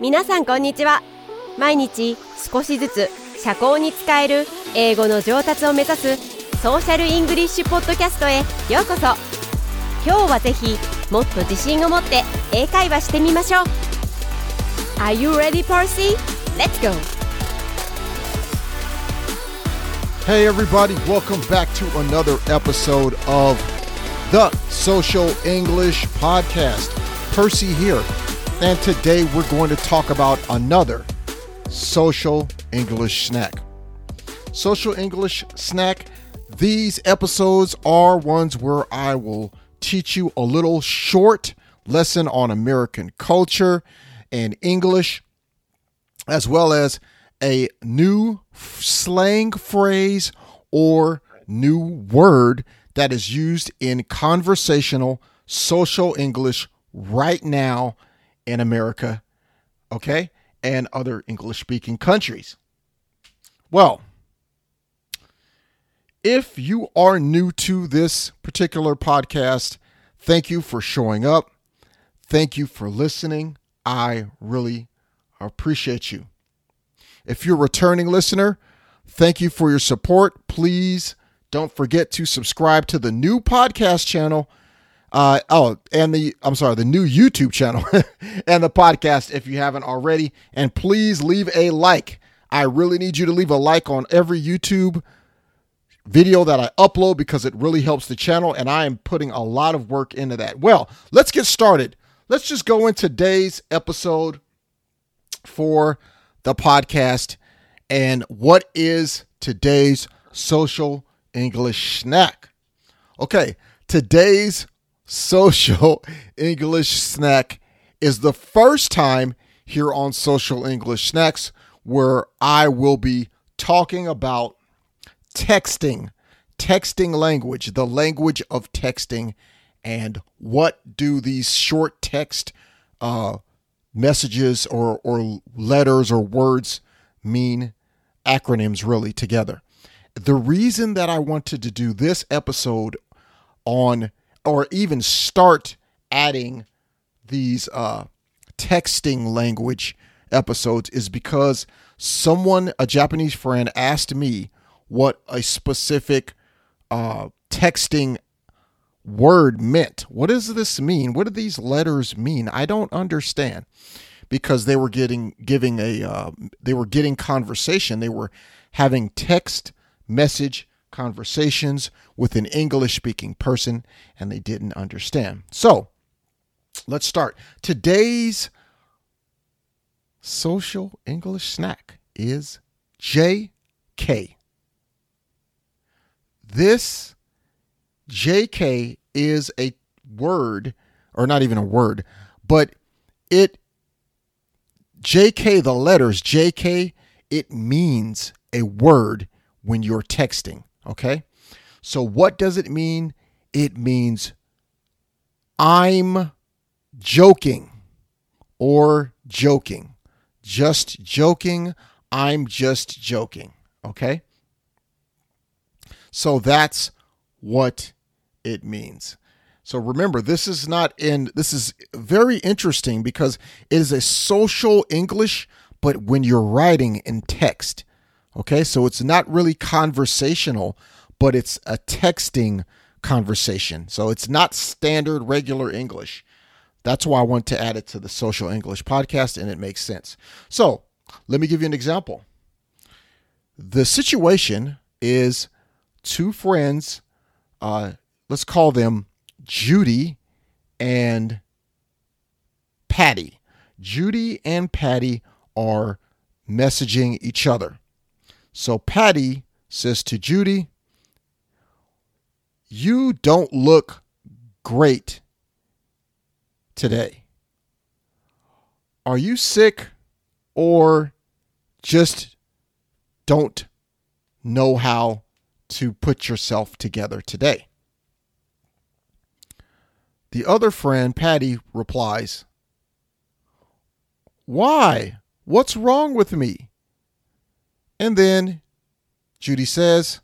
皆さんこんにちは毎日少しずつ社交に使える英語の上達を目指すソーシャルイングリッシュポッドキャストへようこそ今日はぜひもっと自信を持って英会話してみましょう Are you ready, Percy? Let's go! Hey, everybody, welcome back to another episode of the Social English Podcast. Percy here, and today we're going to talk about another social English snack. Social English snack, these episodes are ones where I will teach you a little short lesson on American culture and English, as well as a new slang phrase or new word that is used in conversational social English right now in America, okay, and other English speaking countries. Well, if you are new to this particular podcast, thank you for showing up. Thank you for listening. I really appreciate you. If you're a returning listener, thank you for your support. Please don't forget to subscribe to the new podcast channel. Uh, oh, and the I'm sorry, the new YouTube channel and the podcast if you haven't already. And please leave a like. I really need you to leave a like on every YouTube video that I upload because it really helps the channel and I am putting a lot of work into that. Well, let's get started. Let's just go in today's episode for the podcast and what is today's social English snack. Okay, today's social English snack is the first time here on Social English Snacks where I will be talking about texting, texting language, the language of texting, and what do these short text uh, messages or, or letters or words mean, acronyms really together. The reason that I wanted to do this episode on, or even start adding these uh, texting language episodes is because someone, a Japanese friend, asked me what a specific uh, texting word meant. What does this mean? What do these letters mean? I don't understand because they were getting giving a uh, they were getting conversation. They were having text message conversations with an English speaking person and they didn't understand. So, let's start. Today's social English snack is JK. This JK is a word, or not even a word, but it, JK, the letters JK, it means a word when you're texting. Okay. So what does it mean? It means I'm joking or joking. Just joking. I'm just joking. Okay. So that's what it means. So remember, this is not in, this is very interesting because it is a social English, but when you're writing in text. Okay, so it's not really conversational, but it's a texting conversation. So it's not standard regular English. That's why I want to add it to the Social English podcast, and it makes sense. So let me give you an example. The situation is two friends uh, let's call them Judy and Patty. Judy and Patty are messaging each other. So Patty says to Judy, You don't look great today. Are you sick or just don't know how to put yourself together today? The other friend, Patty, replies, Why? What's wrong with me? And then Judy says,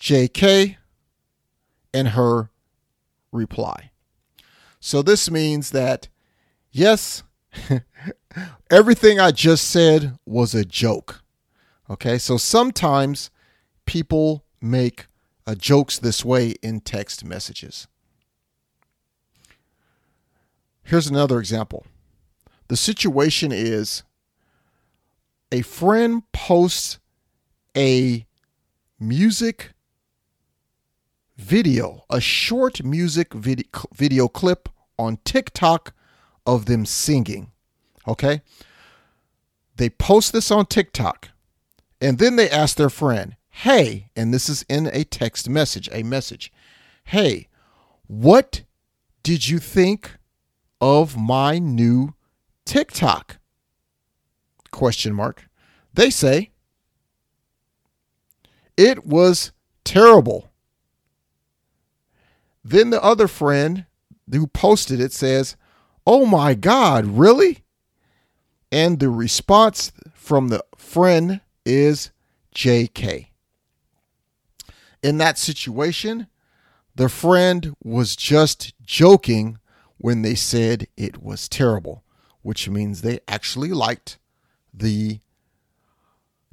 JK, and her reply. So this means that, yes, Everything I just said was a joke. Okay, so sometimes people make uh, jokes this way in text messages. Here's another example. The situation is a friend posts a music video, a short music video, video clip on TikTok of them singing. Okay? They post this on TikTok and then they ask their friend, Hey, and this is in a text message, a message. Hey, what did you think of my new TikTok? Question mark. They say, It was terrible. Then the other friend who posted it says, Oh my God, really? And the response from the friend is JK. In that situation, the friend was just joking when they said it was terrible, which means they actually liked the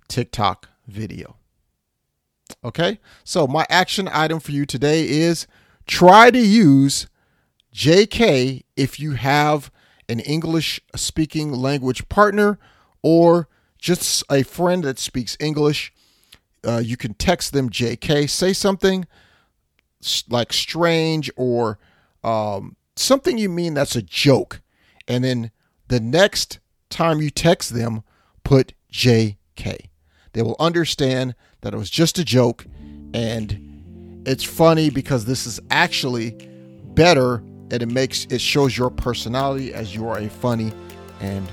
TikTok video. Okay, so my action item for you today is try to use JK if you have an English speaking language partner or just a friend that speaks English. Uh, you can text them JK, say something like strange or um, something you mean that's a joke. And then the next time you text them, put JK. They will understand that it was just a joke and it's funny because this is actually better and it makes it shows your personality as you are a funny and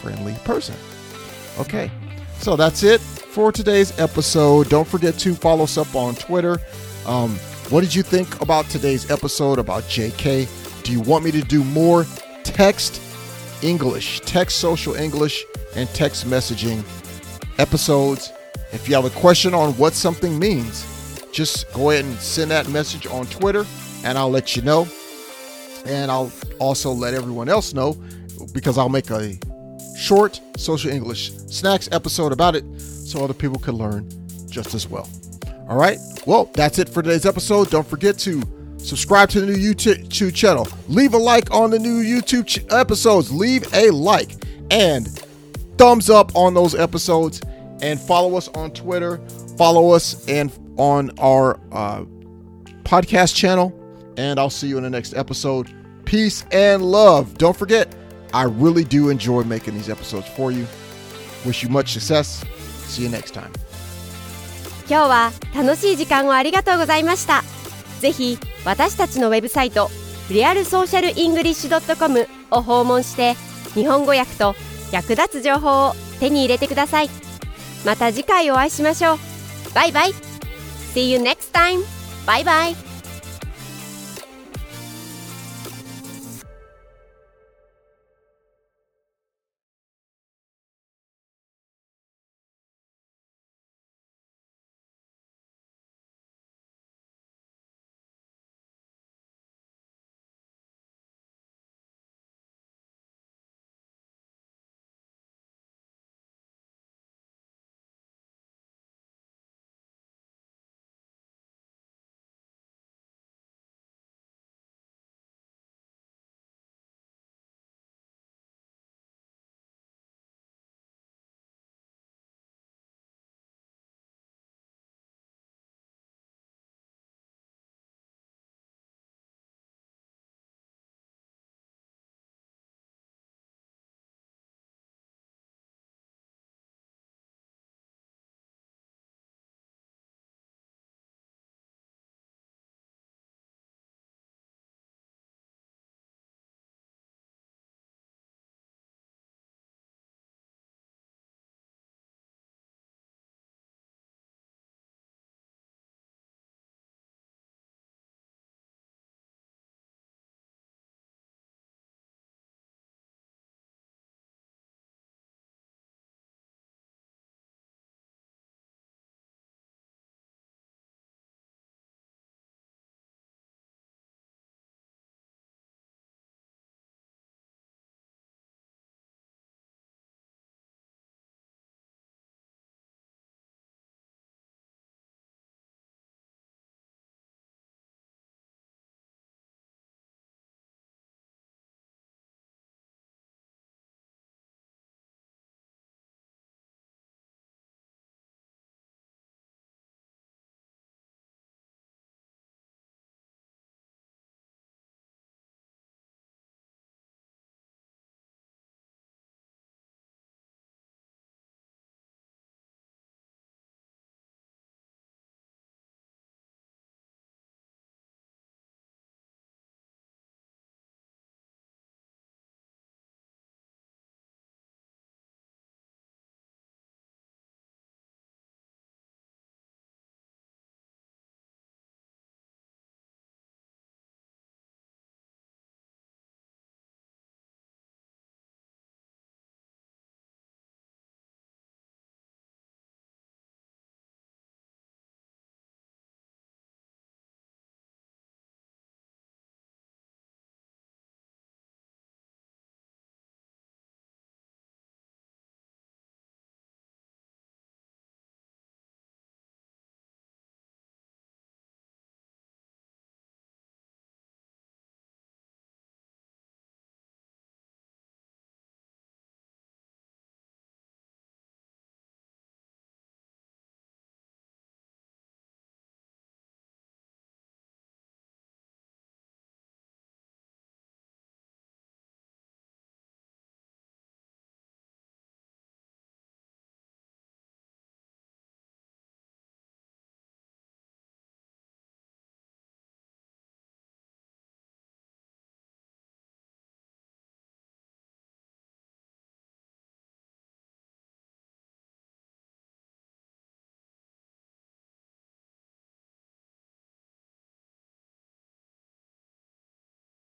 friendly person. Okay, so that's it for today's episode. Don't forget to follow us up on Twitter. Um, what did you think about today's episode about JK? Do you want me to do more text English, text social English, and text messaging episodes? If you have a question on what something means, just go ahead and send that message on Twitter and I'll let you know. And I'll also let everyone else know because I'll make a short social English snacks episode about it so other people can learn just as well. All right. Well, that's it for today's episode. Don't forget to subscribe to the new YouTube channel. Leave a like on the new YouTube ch- episodes. Leave a like and thumbs up on those episodes and follow us on Twitter. Follow us and on our uh, podcast channel. And I'll see you in the next episode. Peace and love. Don't forget, I really do enjoy making these episodes for you. Wish you much success. See you next time. 今日は楽しい時間をありがとうございました。ぜひ私たちのウェブサイトリアルソーシャルイングリッシュ .com を訪問して日本語訳と 役立つ情報を手に入れてください。また次回お会いしましょう。バイバイ !See you next time! バイバイ